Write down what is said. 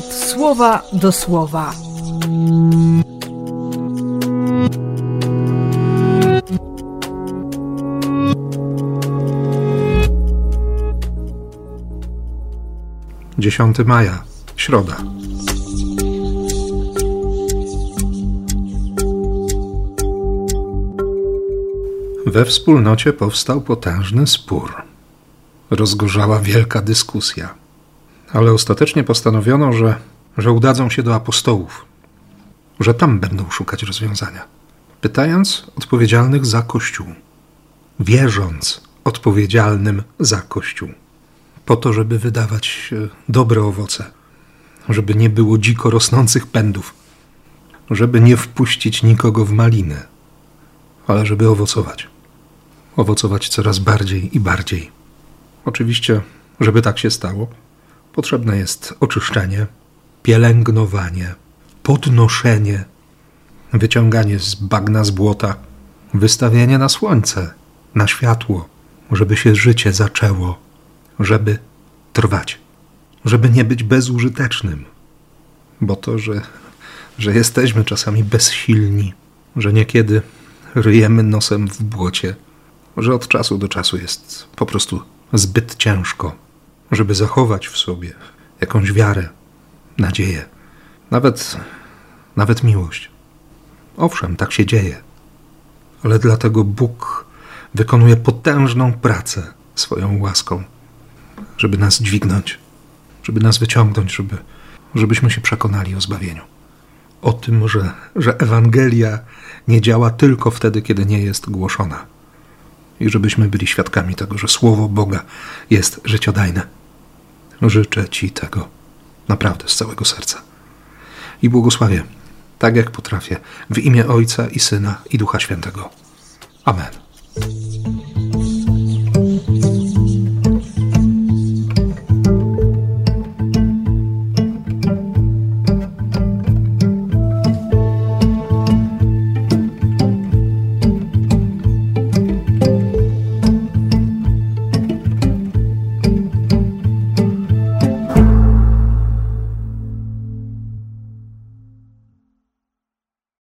słowa do słowa. Dziesiąty maja, środa. We wspólnocie powstał potężny spór. Rozgorzała wielka dyskusja. Ale ostatecznie postanowiono, że, że udadzą się do apostołów, że tam będą szukać rozwiązania, pytając odpowiedzialnych za Kościół, wierząc odpowiedzialnym za Kościół, po to, żeby wydawać e, dobre owoce, żeby nie było dziko rosnących pędów, żeby nie wpuścić nikogo w malinę, ale żeby owocować owocować coraz bardziej i bardziej. Oczywiście, żeby tak się stało, potrzebne jest oczyszczenie, pielęgnowanie, podnoszenie, wyciąganie z bagna z błota, wystawienie na słońce, na światło, żeby się życie zaczęło, żeby trwać, żeby nie być bezużytecznym. Bo to, że, że jesteśmy czasami bezsilni, że niekiedy ryjemy nosem w błocie, że od czasu do czasu jest po prostu zbyt ciężko, żeby zachować w sobie jakąś wiarę, nadzieję, nawet, nawet miłość. Owszem, tak się dzieje, ale dlatego Bóg wykonuje potężną pracę swoją łaską, żeby nas dźwignąć, żeby nas wyciągnąć, żeby, żebyśmy się przekonali o zbawieniu. O tym, że, że Ewangelia nie działa tylko wtedy, kiedy nie jest głoszona i żebyśmy byli świadkami tego, że Słowo Boga jest życiodajne. Życzę Ci tego naprawdę z całego serca. I błogosławię, tak jak potrafię, w imię Ojca i Syna i Ducha Świętego. Amen.